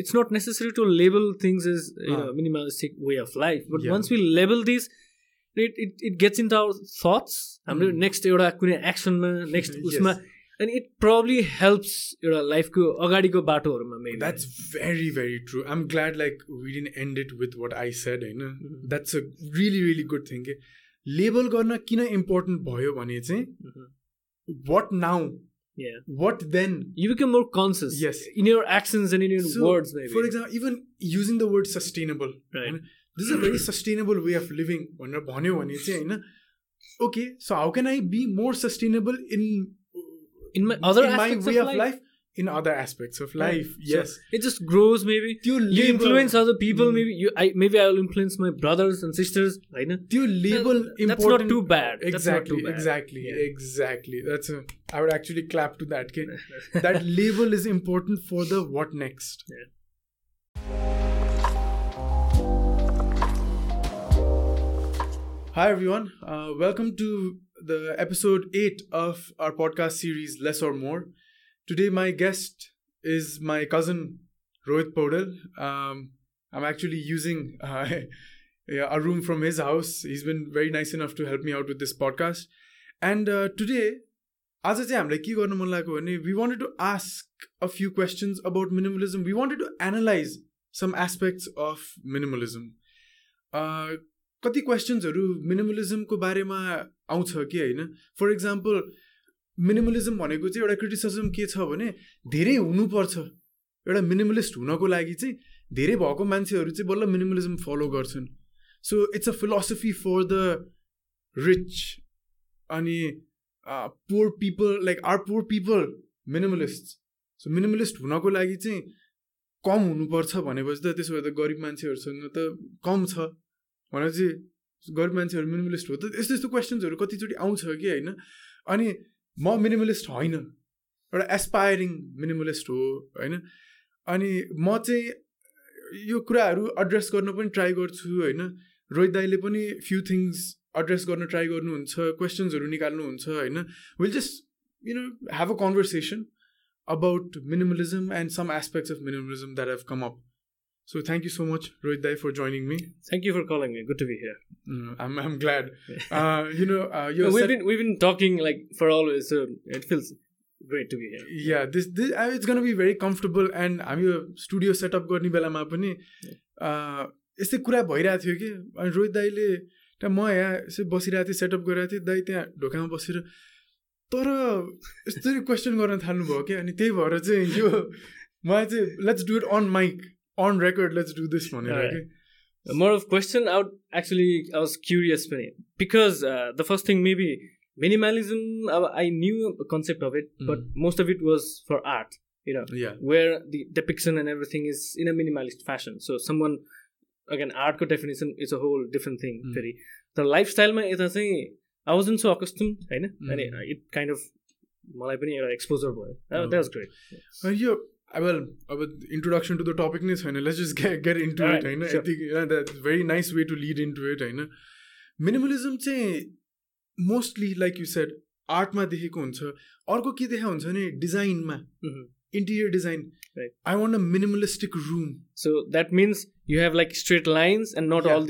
it's not necessary to label things as you Ah. know minimalistic way of life but Yeah. once we label these it, it, it gets into our thoughts हाम्रो Mm. Next एउटा कुनै एक्सनमा next. उसमा अनि it probably helps एउटा लाइफको अगाडिको बाटोहरूमा maybe. That's very, very true. I'm glad like we didn't end it with what I said, होइन Mhm. That's a really, really good thing. के लेबल गर्न किन इम्पोर्टेन्ट भयो भने चाहिँ Mhm. what now? yeah. What then? You become more conscious yes. in your actions and in your so, words maybe. for example even using the word sustainable right. I mean, this is a very sustainable way of living. Okay so how can i be more sustainable in in my other in my way of life? life? in other aspects of life. Yeah. Yes, so it just grows. Maybe you, you influence other people. Mm. Maybe you, I maybe I'll influence my brothers and sisters. I know. Do you label important? That's not too bad. Exactly, too bad. exactly, yeah. exactly. That's a, I would actually clap to that. Okay? that label is important for the what next. Yeah. Hi everyone, uh, welcome to the episode eight of our podcast series Less or More. Today my guest is my cousin rohit podal um, i'm actually using uh, yeah, a room from his house he's been very nice enough to help me out with this podcast and uh, today आज चाहिँ हामीलाई के गर्नु मन लागेको भने we wanted to ask a few questions about minimalism we wanted to analyse some aspects of minimalism कति क्वेसन्सहरू मिनिमलिजमको बारेमा आउँछ कि होइन फर इक्जाम्पल मिनिमलिजम भनेको चाहिँ एउटा क्रिटिसिजम के छ भने धेरै हुनुपर्छ। एउटा मिनिमलिस्ट हुनको लागि चाहिँ धेरै भएको मान्छेहरू चाहिँ बल्ल मिनिमलिजम फलो गर्छन्। So it's a philosophy for the rich अनि poor people like are poor people minimalist so minimalist हुनको लागि चाहिँ कम हुनुपर्छ भनेपछि त त्यसो भए त गरिब मान्छेहरूसँग त कम छ। चाहिँ गरिब मान्छेहरू मिनिमलिस्ट हो त यस्तो यस्तो क्वेसन्सहरू कतिचोटि आउँछ कि होइन? अनि म मिनिमलिस्ट होइन। एउटा एस्पायरिङ मिनिमलिस्ट हो होइन? अनि म चाहिँ यो कुराहरू एड्रेस गर्न पनि ट्राई गर्छु होइन? रोहित दाईले पनि फ्यु थिङ्स एड्रेस गर्न ट्राई गर्नुहुन्छ क्वेसन्सहरू निकाल्नुहुन्छ होइन? We'll just you know have a conversation about minimalism and some aspects of minimalism that have come up so thank you so much Rohit दाई for joining me thank you for calling me. Good to be here. I'm I'm glad you know यो we've been we've been talking like for always so it feels great to be here. Yeah this this it's gonna be very comfortable and हामी यो studio setup गर्ने बेलामा पनि uh, यस्तै कुरा भइरहेको थियो कि अनि रोहित दाईले त्यहाँ म यहाँ यसो बसिरहेको थिएँ सेटअप गरिरहेको थिएँ दाई त्यहाँ ढोकामा बसेर। तर यस्तरी क्वेसन गर्न थाल्नुभयो क्या अनि त्यही भएर चाहिँ यो मलाई चाहिँ let's do it on mic On record let's do this भनेर Alright. कि more of question I would actually I was curious when it- because uh, the first thing maybe minimalism I, I knew a concept of it but most of it was for art you know yeah where the depiction and everything is in a minimalist fashion so someone again artको definition is a whole different thing Mm. फेरि तर लाइफस्टाइलमा यता चाहिँ I was in so accustom होइन अनि Mm. It kind of मलाई पनि एउटा exposure भयो द्याट वाज ग्रेट अनि यो अब अब इन्ट्रोडक्सन टु द टपिक नै छैन let's just get get into it Alright, होइन sure. यति that very nice way to lead into it होइन मिनिमलिजम चाहिँ मोस्टली लाइक यु सेड आर्टमा देखेको हुन्छ अर्को के देखा हुन्छ भने डिजाइनमा interior design Right. I want a minimalistic room So that means you have like straight lines and not Yeah. all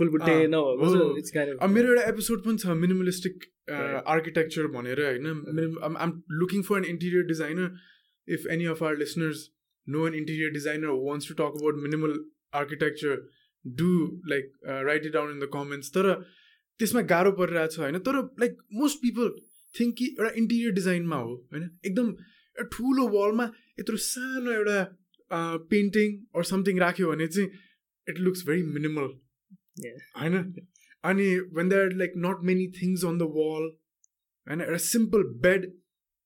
full butte Ah, no oh. so it's kind of अब मेरो एउटा एपिसोड पनि छ मिनिमलिस्टिक. आर्किटेक्चर भनेर होइन? I'm looking for an interior designer if any of our listeners know an interior designer wants to talk about minimal architecture do like write it down in the comments तर त्यसमा गाह्रो परिरहेको छ होइन? तर like most people think कि एउटा interior डिजाइनमा हो होइन? एकदम एउटा ठुलो वालमा यत्रो सानो एउटा पेन्टिङ अर समथिङ राख्यो भने चाहिँ it looks very minimal Yeah. होइन अनि when there like not many things on the wall होइन एउटा simple bed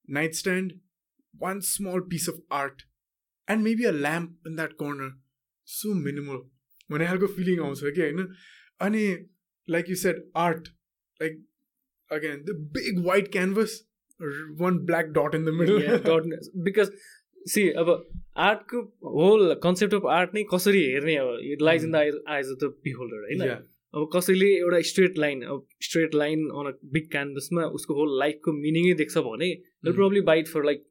night stand one small piece of art and maybe a lamp in that corner so minimal भन्ने खालको feeling आउँछ कि होइन अनि like you said art like again the big white canvas one black dot in the middle yeah, see अब आर्टको whole concept of art नै कसरी हेर्ने अब it lies in the eyes of the beholder होइन. अब कसैले एउटा स्ट्रेट लाइन अब straight line on a big क्यानभसमा उसको होल लाइफको मिनिङै देख्छ भने. Probably bought for like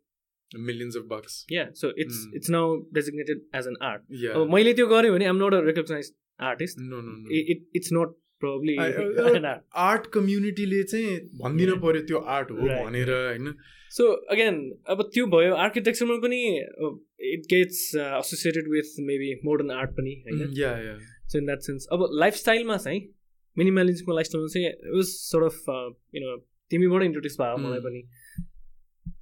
millions of bucks. Yeah so it's Mm. it's now designated as an art. Yeah. अब मैले त्यो गरेँ भने I'm not a recognised artist no no no. It it's not an art कम्युनिटीले चाहिँ भनिदिन. पर्यो त्यो art हो. भनेर होइन सो अगेन अब त्यो भयो आर्किटेक्चरमा पनि it gets associated with maybe modern art पनि होइन yeah yeah so in that sense अब लाइफस्टाइलमा चाहिँ मिनिमलिजमको लाइफस्टाइलमा चाहिँ was sort of you know तिमीबाट introduce भयो मलाई Mm. पनि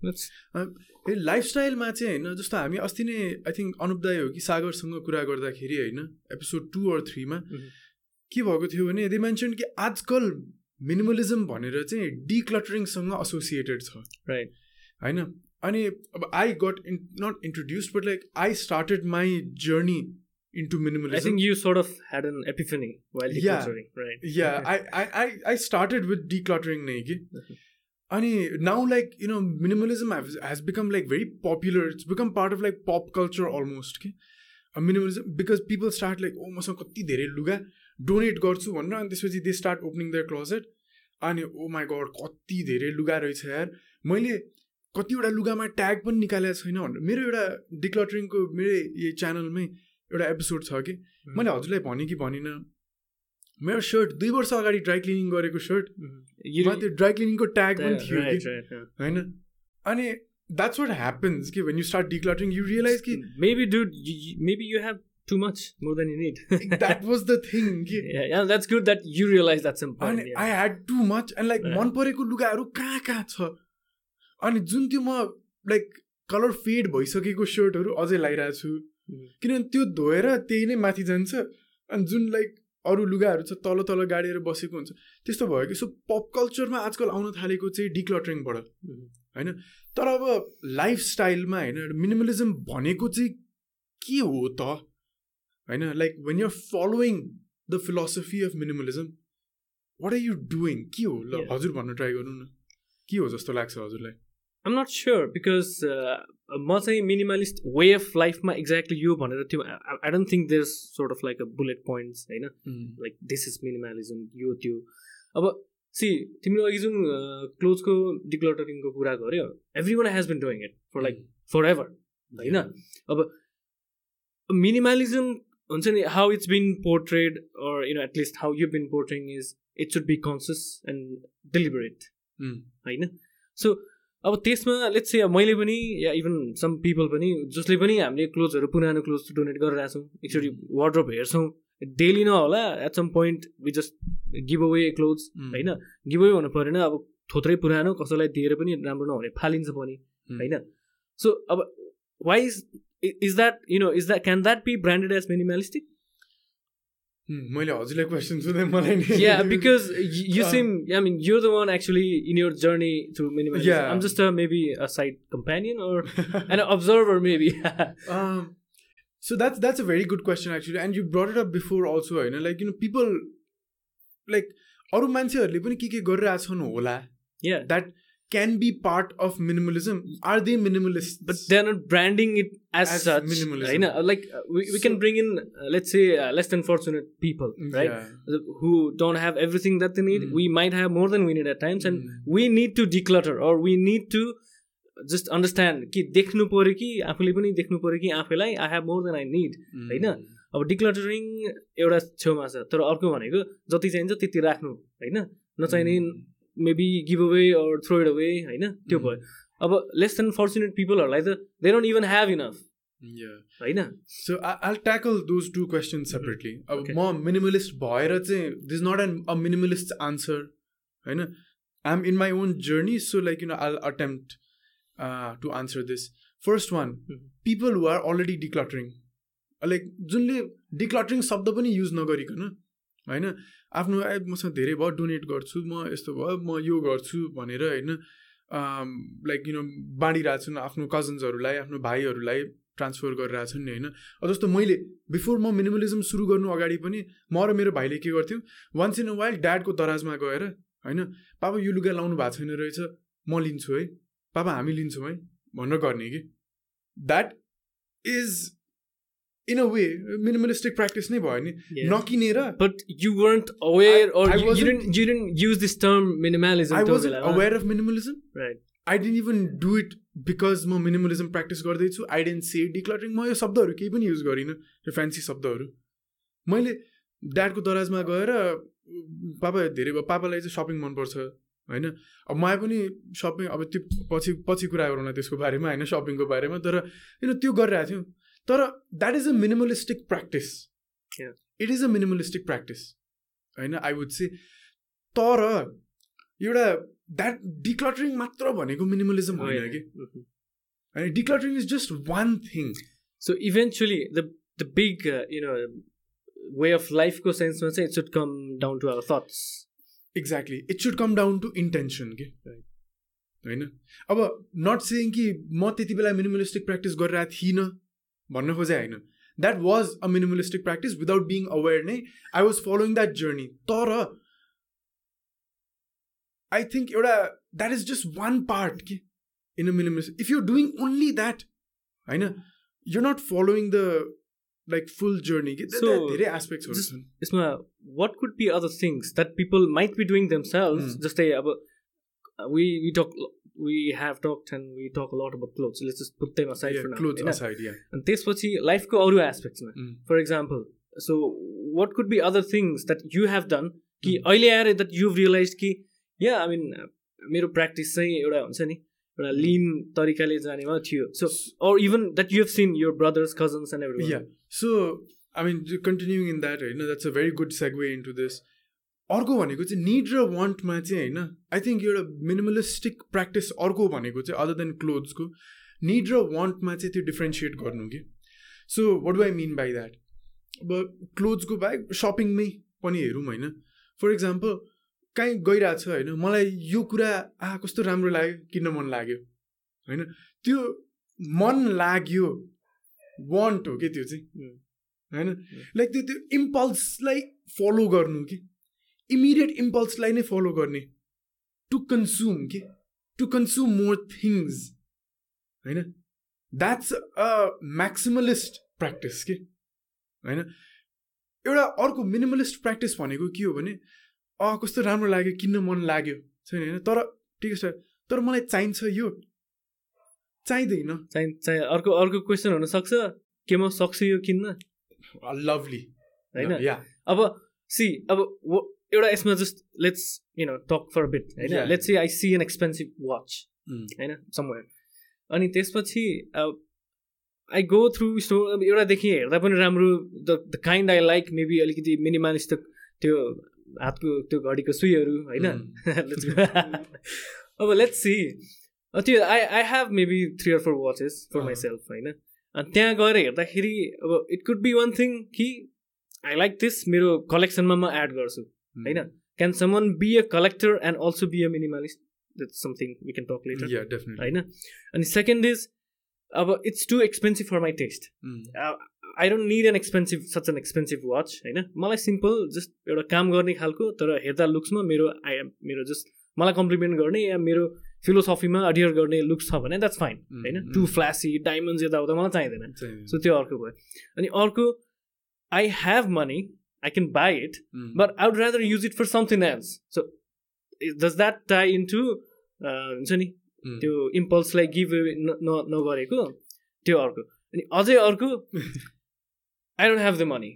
That's- ए लाइफस्टाइलमा चाहिँ होइन जस्तो हामी अस्ति नै आई थिङ्क अनुप दाई हो कि सागरसँग कुरा गर्दाखेरि होइन एपिसोड टू अर थ्रीमा. के भएको थियो भने दे मेन्सन कि आजकल मिनिमलिजम भनेर चाहिँ डिक्लटरिङसँग एसोसिएटेड छ। Right. होइन? अनि अब I got in not introduce but like I started my journey into I think minimalism you sort of had an epiphany while Yeah. decluttering, right? Yeah I started with decluttering नै कि. अनि now like you know minimalism has become like very popular it's become part of like pop culture almost कि। Minimalism because people start like oh मसँग कति धेरै लुगा donate गर्छु भनेर अनि त्यसपछि they start opening their closet. अनि ओ माई गड कति धेरै लुगा रहेछ यार। मैले कतिवटा लुगामा ट्याग पनि निकालेको छैन भनेर मेरो एउटा डिक्लटरिङको मेरो यही च्यानलमै एउटा एपिसोड छ कि। मैले हजुरलाई भनेँ कि भनिनँ। मेरो सर्ट दुई वर्ष अगाडि ड्राई क्लिनिङ गरेको सर्ट। त्यो ड्राई क्लिनिङको ट्याग पनि थियो. होइन? अनि द्याट्स वाट ह्यापन्स कि when you start decluttering you realise कि you, you- maybe you have too much more than you need. Was the thing कि yeah, yeah, that's good that you realize that's important. अनि yeah. Had too much and like Yeah. मन परेको लुगाहरू कहाँ कहाँ छ अनि जुन त्यो म लाइक कलर फेड भइसकेको सर्टहरू अझै लगाइरहेको छु Mhm. किनभने त्यो धोएर त्यही नै माथि जान्छ अनि जुन लाइक अरू लुगाहरू छ तल तल गाडेर बसेको हुन्छ त्यस्तो भयो कि सो पप कल्चरमा आजकल आउन थालेको चाहिँ डिक्लटरिङबाट Mhm. तर अब लाइफस्टाइलमा होइन मिनिमलिजम भनेको चाहिँ के हो त होइन like when you're following the philosophy of minimalism what are you doing के हो ल. हजुर भन्न ट्राई गर्नु न के हो जस्तो लाग्छ हजुरलाई not sure because uh, म चाहिँ मिनिमलिस्ट वे अफ लाइफमा एक्ज्याक्टली यो भनेर त्यो I don't think there sort of like a bullet points होइन लाइक दिस इज मिनिमलिजम यो त्यो अब सी तिमीले अघि जुन क्लोजको डिक्लटरिङको कुरा गर्यो everyone has been doing it for like forever होइन अब मिनिमलिजम हुन्छ नि how it's been portrayed or you know at least how you been portraying is it should be conscious and deliberate होइन सो अब त्यसमा लेट्स से मैले पनि या even some people पनि जसले पनि हामीले क्लोथ्सहरू पुरानो क्लोथ्स डोनेट गरिरहेको छौँ एकचोटि वार्ड्रोप हेर्छौँ डेली नहोला at some point we just give away clothes होइन गिभ अवे हुनु परेन अब थोत्रै पुरानो कसैलाई दिएर पनि राम्रो नहुने फालिन्छ पनि होइन सो अब why is is that you know is that can that be branded as minimalistic मैले हजुरलाई क्वेसन सोधेँ मलाई नि Uh, i mean you're the one actually in your journey through minimalism Yeah. i'm just a maybe a side companion or an observer maybe um, so that's that's a very good question actually and you brought it up before also होइन like you know people like अरू मान्छेहरूले पनि के के गरिरहेछन् होला that can be part of minimalism are they minimalist but they're not branding it as, As such minimalism. right? Uh, like uh, we, we can So- bring in uh, let's say uh, less than fortunate people right Uh, who don't have everything that they need Mm. we might have more than we need at times and Mm. we need to declutter or we need to just understand कि देख्नु पऱ्यो कि आफूले पनि देख्नु पऱ्यो कि आफैलाई I have more than I need होइन? अब डिक्लटरिङ एउटा छेउमा छ तर अर्को भनेको जति चाहिन्छ त्यति राख्नु होइन नचाहिने maybe give away or throw it away होइन त्यो Mm. भयो अब लेस देन फर्चुनेट पिपलहरूलाई त they don't even have enough Yeah. होइन So I, I'll tackle those two questions separately. अब. म मिनिमलिस्ट भएर चाहिँ this not an a minimalist answer होइन I am in my own journey so like you know I attempt to answer this first one Mhm. People who are already decluttering like जुनले decluttering शब्द पनि use नगरिकन होइन आफ्नो ए मसँग धेरै भयो donate गर्छु म यस्तो भयो म यो गर्छु भनेर होइन लाइक यु नो बाँडिरहेछन् आफ्नो कजन्सहरूलाई आफ्नो भाइहरूलाई ट्रान्सफर गरिरहेछन् नि होइन। जस्तो मैले बिफोर म मिनिमलिजम सुरु गर्नु अगाडि पनि म र मेरो भाइले के गर्थ्यौँ वान्स इन अ वाइल्ड ड्याडको दराजमा गएर होइन पापा यो लुगा लाउनु भएको छैन रहेछ म लिन्छु है पापा हामी लिन्छौँ है भनेर गर्ने कि। That is in a way minimalistic practice नै भयो नि नकिनेर but you weren't aware wasn't- didn't you didn't use this term minimalism I was. Aware of minimalism Right. I didn't even do it because म minimalism practice गर्दैछु I didn't say decluttering म यो शब्दहरू केही पनि युज गरिनँ यो fancy शब्दहरू। मैले ड्याडको दराजमा गएर पापा धेरै पापालाई चाहिँ सपिङ मनपर्छ होइन? अब मलाई पनि सपिङ अब त्यो पछि पछि कुरा गरौँ न त्यसको बारेमा होइन? सपिङको बारेमा। तर किन त्यो गरिरहेको थियौँ। तर that is a minimalistic practice it is a minimalistic practice होइन आई वुड से तर एउटा द्याट डिक्लटरिङ मात्र भनेको मिनिमलिजम होइन कि? होइन decluttering is just one thing so eventually the the big you know way of लाइफको सेन्समा चाहिँ it should come down to our thoughts exactly it should come down to intention कि होइन अब नट सेङ कि म त्यति बेला मिनिमलिस्टिक प्र्याक्टिस गरिरहेको थिइनँ भन्न खोजेँ होइन। That was a minimalistic practice without being aware नै I was following that journey तर आई थिङ्क एउटा that is just one part कि in a minimalist if you doing only that होइन? You not following the like full journey कि धेरै एस्पेक्ट्सहरू छन् यसमा what could be other things that people might be doing themselves जस्तै अब we we talk we have talked and we talk a lot about clothes. Let's just put them aside yeah, for now. Clothes you know? aside, yeah. And त्यसपछि लाइफको अरू एस्पेक्ट्समा for example so what could be other things that you have done कि अहिले आएर that you realise कि yeah I mean मेरो practice चाहिँ एउटा हुन्छ नि एउटा लिन तरिकाले जानेमा थियो so or even that you have seen your brothers cousins and every yeah so I mean continuing in that होइन that's a very good segue into this अर्को भनेको चाहिँ निड र वान्टमा चाहिँ होइन। आई थिङ्क एउटा मिनिमलिस्टिक प्र्याक्टिस अर्को भनेको चाहिँ अदर देन क्लोथ्सको निड र वान्टमा चाहिँ त्यो डिफ्रेन्सिएट गर्नु कि। So what do I mean by that अब क्लोथ्सको बाहेक सपिङमै पनि हेरौँ होइन। फर इक्जाम्पल कहीँ गइरहेको छ होइन मलाई यो कुरा आ कस्तो राम्रो लाग्यो किन्न मन लाग्यो। होइन। त्यो मन लाग्यो वान्ट हो कि त्यो चाहिँ। होइन। लाइक त्यो त्यो इम्पल्सलाई फलो गर्नु कि। इमिडिएट इम्पल्सलाई नै फलो गर्ने. टु कन्ज्युम कि टु कन्ज्युम मोर थिङ्स होइन? द्याट्स अ म्याक्सिमलिस्ट प्र्याक्टिस कि होइन? एउटा अर्को मिनिमलिस्ट प्र्याक्टिस भनेको के हो भने अँ कस्तो राम्रो लाग्यो किन्न मन लाग्यो छैन होइन? तर ठिकै छ। तर मलाई चाहिन्छ यो। चाहिँदैन। चाहिँ अर्को अर्को क्वेसन हुनसक्छ। के म सक्छु यो किन्न? लभली होइन? अब सी अब एउटा यसमा just let's you know talk for bit होइन? Let's see I see an expensive watch होइन? समवेयर अनि त्यसपछि आई गो थ्रु स्टोर अब एउटादेखि हेर्दा पनि राम्रो the the kind I like maybe अलिकति मिनिमालिस्ट त्यो हातको त्यो घडीको सुईहरू होइन? अब लेट्स सी त्यो I I have maybe three or four watches for myself होइन? अनि त्यहाँ गएर हेर्दाखेरि अब it could be one thing कि आई लाइक दिस मेरो कलेक्सनमा म एड गर्छु। होइन can someone be a collector and also be a minimalist that something we can talk later होइन अनि सेकेन्ड इज अब it's too expensive for my taste I don't need an expensive such an expensive watch होइन मलाई simple just एउटा काम गर्ने खालको तर हेर्दा लुक्समा मेरो आई मेरो जस्ट मलाई कम्प्लिमेन्ट गर्ने या मेरो फिलोसफीमा अडियर गर्ने लुक्स छ भने द्याट्स फाइन होइन टु फ्ल्यासी डायमन्ड्स यताउता मलाई चाहिँदैन। सो त्यो अर्को भयो। अनि अर्को I have money I can buy it but I would rather use it for something else so does that tie into हुन्छ नि त्यो इम्पल्सलाई गिभ नगरेको त्यो अर्को अनि अझै अर्को I don't have the money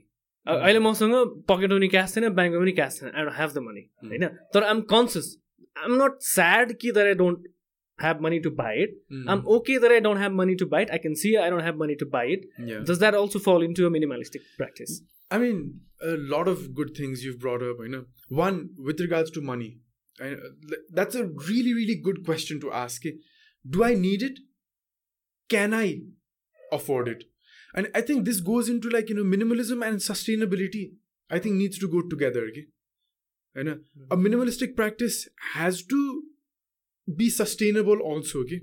अहिले मसँग पकेटमा पनि क्यास छैन ब्याङ्कमा पनि क्यास छैन I don't have the money होइन तर I'm conscious I'm not sad कि that I don't have money to buy it. Mm. I'm okay that I don't have money to buy it. I can see I don't have money to buy it. Yeah. Does that also fall into a minimalistic practice? I mean, a lot of good things you've brought up. You know, one with regards to money, I, uh, that's a really really good question to ask. Eh? Do I need it? Can I afford it? and i think this goes into like you know minimalism and sustainability i think needs to go together okay and a, a minimalistic practice has to be sustainable also okay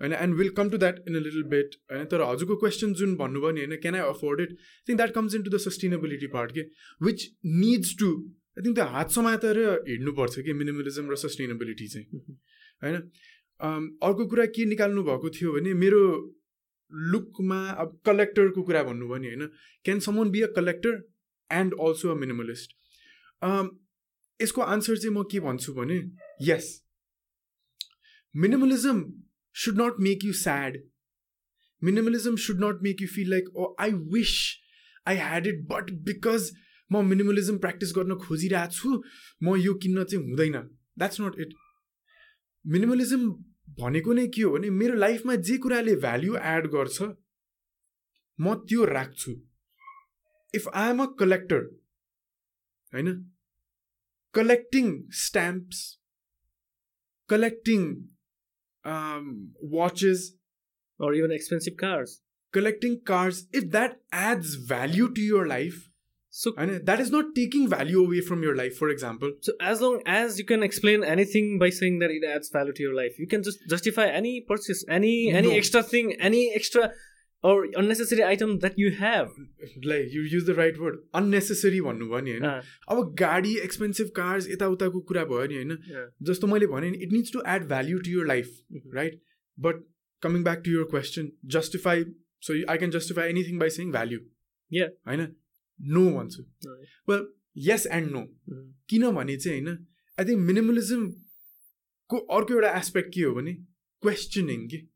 and, and we'll come to that in a little bit. And तर हजुरको question जुन भन्नुभयो नि होइन can I afford it think that comes in to the sustainability part के which needs to I think त्यो हात समातेर हिँड्नुपर्छ कि मिनिमलिजम र सस्टेनेबिलिटी चाहिँ होइन? अर्को कुरा के निकाल्नु भएको थियो भने मेरो लुकमा अब कलेक्टरको कुरा भन्नुभयो नि होइन? Can someone be a collector and also a minimalist यसको आन्सर चाहिँ म के भन्छु भने यस minimalism should not make you sad. Minimalism should not make you feel like, oh, I wish I had it, but because म minimalism practice गर्न खोजिरहेको छु म यो किन्न चाहिँ हुँदैन द्याट्स नट इट मिनिमलिजम भनेको नै के हो भने मेरो लाइफमा जे कुराले भ्याल्यु एड गर्छ म त्यो राख्छु if I am a collector होइन collecting stamps collecting um, watches, or even expensive cars. Collecting cars, if that adds value to your life, so and that is not taking value away from your life, for example. So as long as you can explain anything by saying that it adds value to your life, you can just justify any purchase, any any no. extra thing, any extra or unnecessary item that you have. Like you use the right word. Unnecessary भन्नु भयो नि होइन? Uh, अब गाडी expensive cars यताउताको कुरा भयो नि होइन. जस्तो मैले भने नि it needs to add value to your life. Right but coming back to your question justify so I can justify anything by saying value. होइन? नो भन्छु. Well yes and no. किनभने चाहिँ होइन आई थिङ्क मिनिमलिजमको अर्को एउटा aspect के हो भने क्वेसचनिङ कि?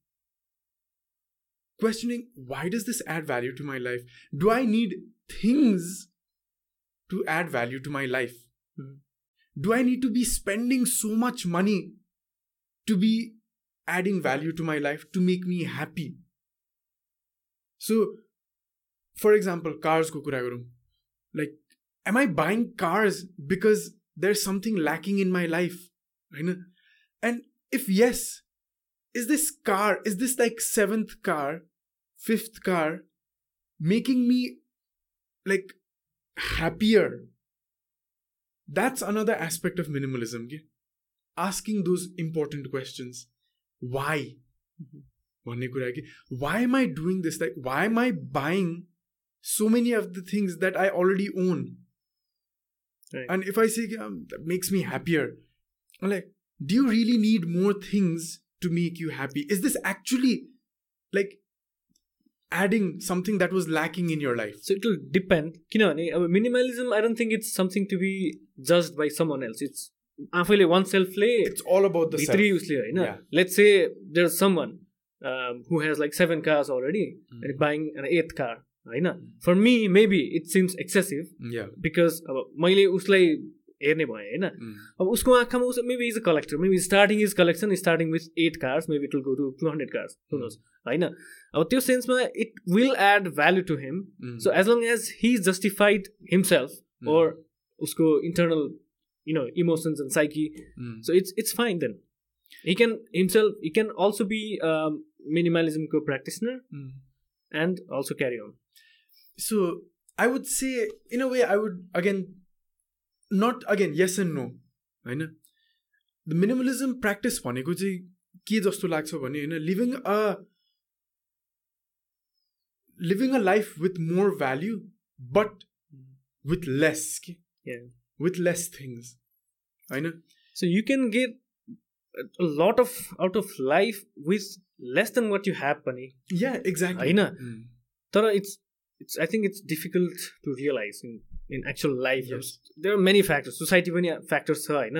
questioning why does this add value to my life? Do I need things to add value to my life? Hmm. Do I need to be spending so much money to be adding value to my life to make me happy? So, for example, cars ko. Like, am I buying cars because there's something lacking in my life? And if yes, is this car, is this like seventh car fifth car, making me like happier? That's another aspect of minimalism. के? Asking those important questions. Why? भन्ने कुरा कि why am I doing this? Like, why am I buying so many of the things that I already own? Right. And if I say um, that makes me happier, I'm like, do you really need more things to make you happy? Is this actually like adding something that was lacking in your life? so it will depend किनभने अब minimalism I don't think it's something to be जज by someone else it's आफैले one सेल्फले It's all about the self. भित्री उसले होइन Yeah. Let's say there someone who has like seven cars already Mm. And buying an eighth car होइन for me maybe it seems excessive Yeah. Because अब मैले उसलाई हेर्ने भएँ होइन Mm. अब उसको आँखामा उस maybe is a collector maybe starting is collection starting with eight cars maybe it will go to two hundred cars हुनुहोस् होइन अब त्यो सेन्समा it will add value to him Mm. So as long as he justified himself Mm. or उसको internal you know emotions and psyche Mm. so it's it's fine then he can himself he can also be um, minimalism co practitioner Mm. and also carry on So I would say, in a not again, yes and no. होइन? The minimalism practice भनेको चाहिँ के जस्तो लाग्छ भने होइन living a living a life with more value but with less कि Yeah. With less things होइन? So you can get a a lot of out of life with less than what you have पनि या exactly होइन तर it's it's I think it's difficult to realise in in actual life. There are many factors society पनि factors छ होइन?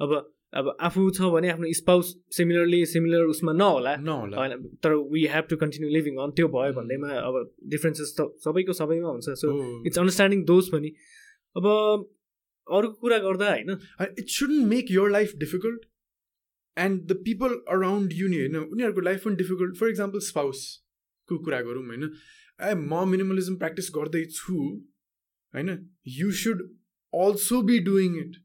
अब अब आफू छ भने आफ्नो स्पाउस सिमिलरली सिमिलर उसमा नहोला। नहोला। होइन? तर we have to continue living on त्यो भयो भन्दैमा अब डिफ्रेन्सेस त सबैको सबैमा हुन्छ। सो. इट्स अन्डरस्ट्यान्डिङ दोज पनि। अब अरूको कुरा गर्दा होइन? It shouldn't make your life difficult and the people around you नि होइन उनीहरूको लाइफ पनि डिफिकल्ट फर इक्जाम्पल स्पाउसको कुरा गरौँ होइन? ए म मिनिमलिजम प्र्याक्टिस गर्दैछु होइन you should also be doing it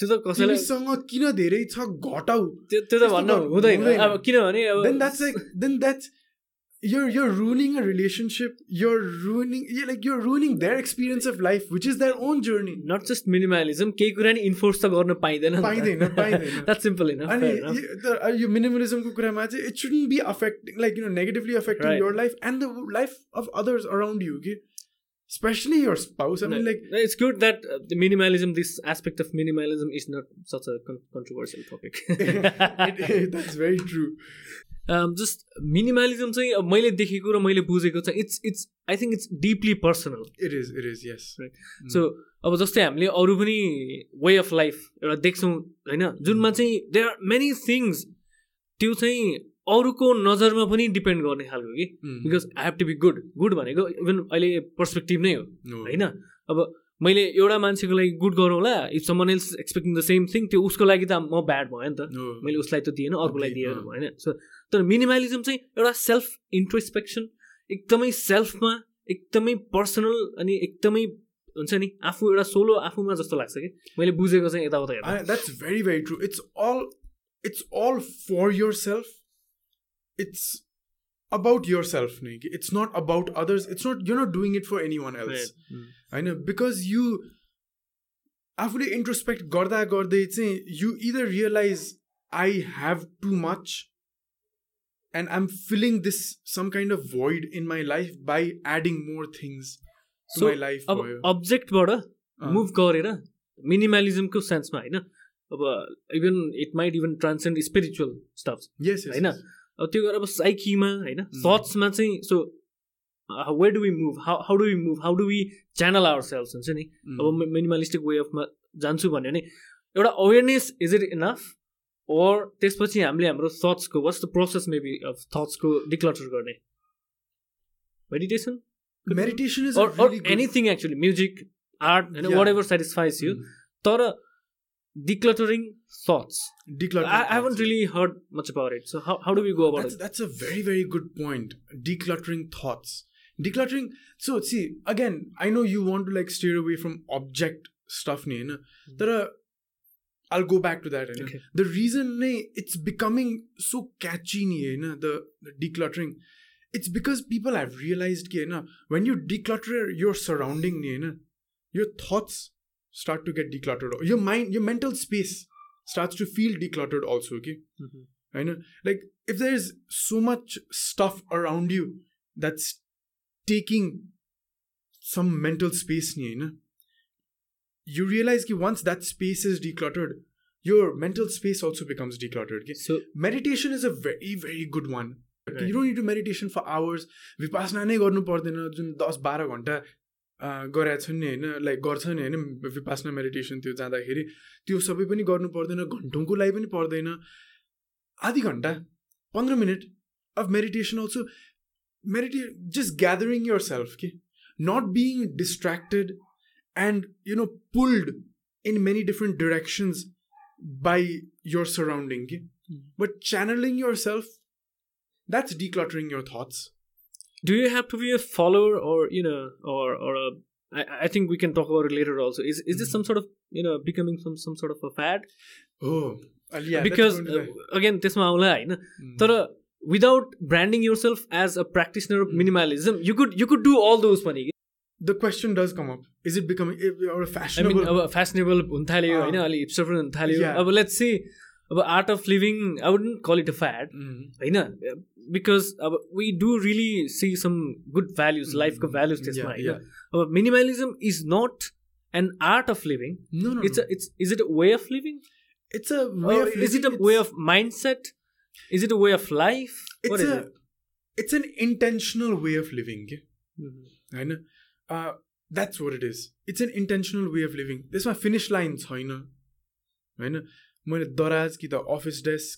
त्यो त कसैलाई तिमीसँग किन धेरै छ? घटाउ त्यो त्यो त त्यस्तो भन्न गर्नु हुँदैन। हुँदैन। अब किनभने अब then that's like then that's you're you're ruining a relationship. You're ruining you're like you're ruining their experience of life which is their own journey. Not just minimalism केही कुरा नि इन्फोर्स त गर्न पाइँदैन पाइँदैन, पाइँदैन। द्याट सिम्पल अनि होइन यो- तर यो मिनिमलिजमको कुरामा चाहिँ it shouldn't be affecting like you know negatively affecting Right. Your life and the life of others around you कि especially your spouse I mean like it's good that uh, the minimalism this aspect of minimalism is not such a con- controversial topic. That's very true just minimalism चाहिँ अब मैले देखेको र मैले बुझेको चाहिँ it's it's I think it's deeply personal it is it is yes so अब जस्तै हामीले अरू पनि वे अफ लाइफ एउटा देख्छौँ होइन? जुनमा चाहिँ देयर आर मेनी थिङ्स त्यो चाहिँ अरूको नजरमा पनि डिपेन्ड गर्ने खालको कि? Because I have to be good good भनेको इभन अहिले पर्सपेक्टिभ नै हो होइन? अब मैले एउटा मान्छेको लागि गुड गरौँला if someone else expecting the same thing त्यो उसको लागि त म ब्याड भयो नि त। मैले उसलाई त दिएन अर्कोलाई दिएन भएन सो तर मिनिमालिजम चाहिँ एउटा सेल्फ इन्ट्रोस्पेक्सन एकदमै सेल्फमा एकदमै पर्सनल अनि एकदमै हुन्छ नि आफू एउटा सोलो आफूमा जस्तो लाग्छ कि? मैले बुझेको चाहिँ यताउता that's very very true it's all it's all for yourself it's about yourself Niki. it's not about others. It's not you're not doing it for anyone else. I know. Because you आफूले introspect गर्दा गर्दै चाहिँ you either realise I have too much and I am feeling this some kind of void in my life by adding more things my life अब अब्जेक्टबाट move गरेर मिनिमलिजमको सेन्समा होइन अब even it might even transcend spiritual stuff होइन अब त्यो गरेर अब साइकीमा होइन? थट्समा चाहिँ so way do we move how how do we move how do we channel our sales हुन्छ नि? अब मिनिमलिस्टिक वे अफमा जान्छु भन्यो भने एउटा awareness is it enough or त्यसपछि हामीले हाम्रो थट्सको what's the process maybe of थट्सको declutter गर्ने? Meditation meditation is anything actually music art होइन वाट एभर सेटिस्फाइज यु तर decluttering thoughts. Decluttering. I, I haven't really heard much about it. So how, how do we go about that's, it? That's a very very good point. Decluttering thoughts. Decluttering. So see again. I know you want to like steer away from object stuff, ne, na? Mm-hmm. I'll go back to that. Okay. The reason ne, it's becoming so catchy, ne, na, the, the decluttering. It's because people have realized that na, when you declutter your surrounding, ne, na, your thoughts start to get decluttered your mind your mental space starts to feel decluttered also okay mm-hmm. i know like if there's so much stuff around you that's taking some mental space you know you realize that once that space is decluttered your mental space also becomes decluttered okay? so meditation is a very very good one right. you don't need to meditation for hours vipassana नै गर्नु पर्दैन जुन दस बाह्र घन्टा गरेका छन् नि होइन लाइक गर्छ नि होइन विपासना मेडिटेसन त्यो जाँदाखेरि। त्यो सबै पनि गर्नु पर्दैन घन्टौँको लागि पनि पर्दैन। आधी घन्टा पन्ध्र minute of meditation also meditate just gathering yourself कि not being distracted and you know pulled in many different directions by your surrounding कि but channelling yourself that's decluttering your thoughts do you have to be a follower or you know or or a I, I think we can talk about it later also is is this some sort of you know becoming some some sort of a fad oh uh, yeah because uh, again त्यसमा आउला होइन तर without branding yourself as a practitioner of minimalism you could you could do all those पनि the question does come up is it becoming or fashionable I mean अब fashionable हुन थाल्यो होइन अलि हिप्स्टर पनि हुन थाल्यो अब लेट्स सी अब art of living I wouldn't call it a fad होइन? बिकज अब we do really see some good values लाइफको भ्याल्युज त्यसमा होइन अब minimalism is not an art of living it's it's is it a way of living it's a way of is it a way of mindset is it a way of life it's an intentional way of living के होइन that's what it is it's an intentional way of living त्यसमा finish line छैन होइन मैले दराज कि त office desk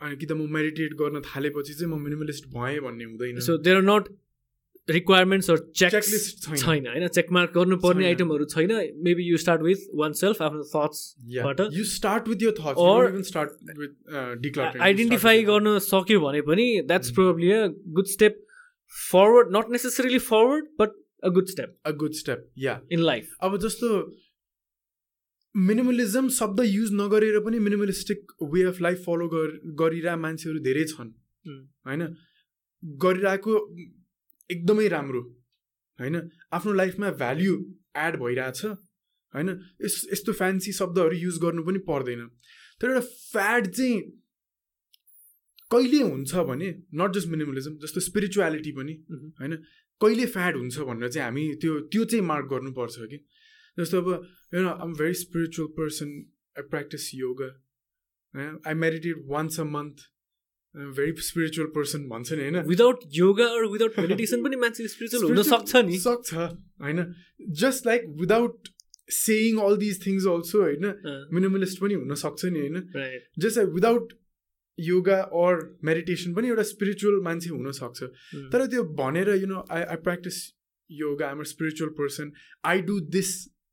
अनि कि त म मेडिटेट गर्न थालेपछि चाहिँ म मिनिमलिस्ट भएँ भन्ने हुँदैन। So there are not requirements checklist छैन। होइन? चेकमार्क गर्नुपर्ने आइटमहरू छैन। Maybe you start with oneself आफ्नो थट्सबाट you start with your thoughts start with identify गर्न सक्यो भने पनि that's probably a good step forward not necessarily forward but a good step a good step yeah in life अब जस्तो minimalism शब्द use नगरेर पनि minimalistic way of life follow गरिरहेको मान्छेहरू धेरै छन्। होइन? गरिरहेको एकदमै राम्रो होइन? आफ्नो लाइफमा भ्याल्यु एड भइरहेछ होइन? यस यस्तो फ्यान्सी शब्दहरू युज गर्नु पनि पर्दैन। तर एउटा फ्याड चाहिँ कहिले हुन्छ भने नट जस्ट मिनिमलिजम जस्तो स्पिरिचुअलिटी पनि होइन? कहिले फ्याड हुन्छ भनेर चाहिँ हामी त्यो त्यो चाहिँ मार्क गर्नुपर्छ कि? जस्तो अब i'm a very spiritual person. I practice yoga. I meditate once a month. I'm a very spiritual person भन्छ नि होइन? Without yoga or without meditation पनि मान्छे स्पिरिचुअल हुन सक्छ नि सक्छ होइन? Just like without saying all these things also होइन? मिनिमलिस्ट पनि हुन सक्छ नि होइन? Just like without yoga or meditation पनि एउटा स्पिरिचुअल मान्छे हुनसक्छ तर त्यो भनेर you know I I practice yoga am a spiritual person I do this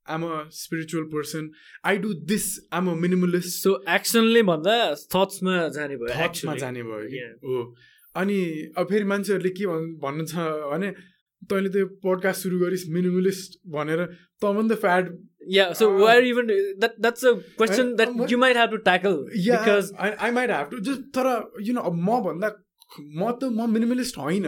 am a spiritual person I do this am a minimalist so एक्सनले भन्दा थट्समा जाने भयो थट्समा जाने भयो कि? हो। अनि अब फेरि मान्छेहरूले के भन्नु छ भने तैँले त्यो पोडकास्ट सुरु गरिस् मिनिमलिस्ट भनेर त पनि त fad yeah so uh, where even that that's a question I, that I, you might have to tackle yeah because I, I might have to. Just तर you know म भन्दा म त म मिनिमलिस्ट होइन।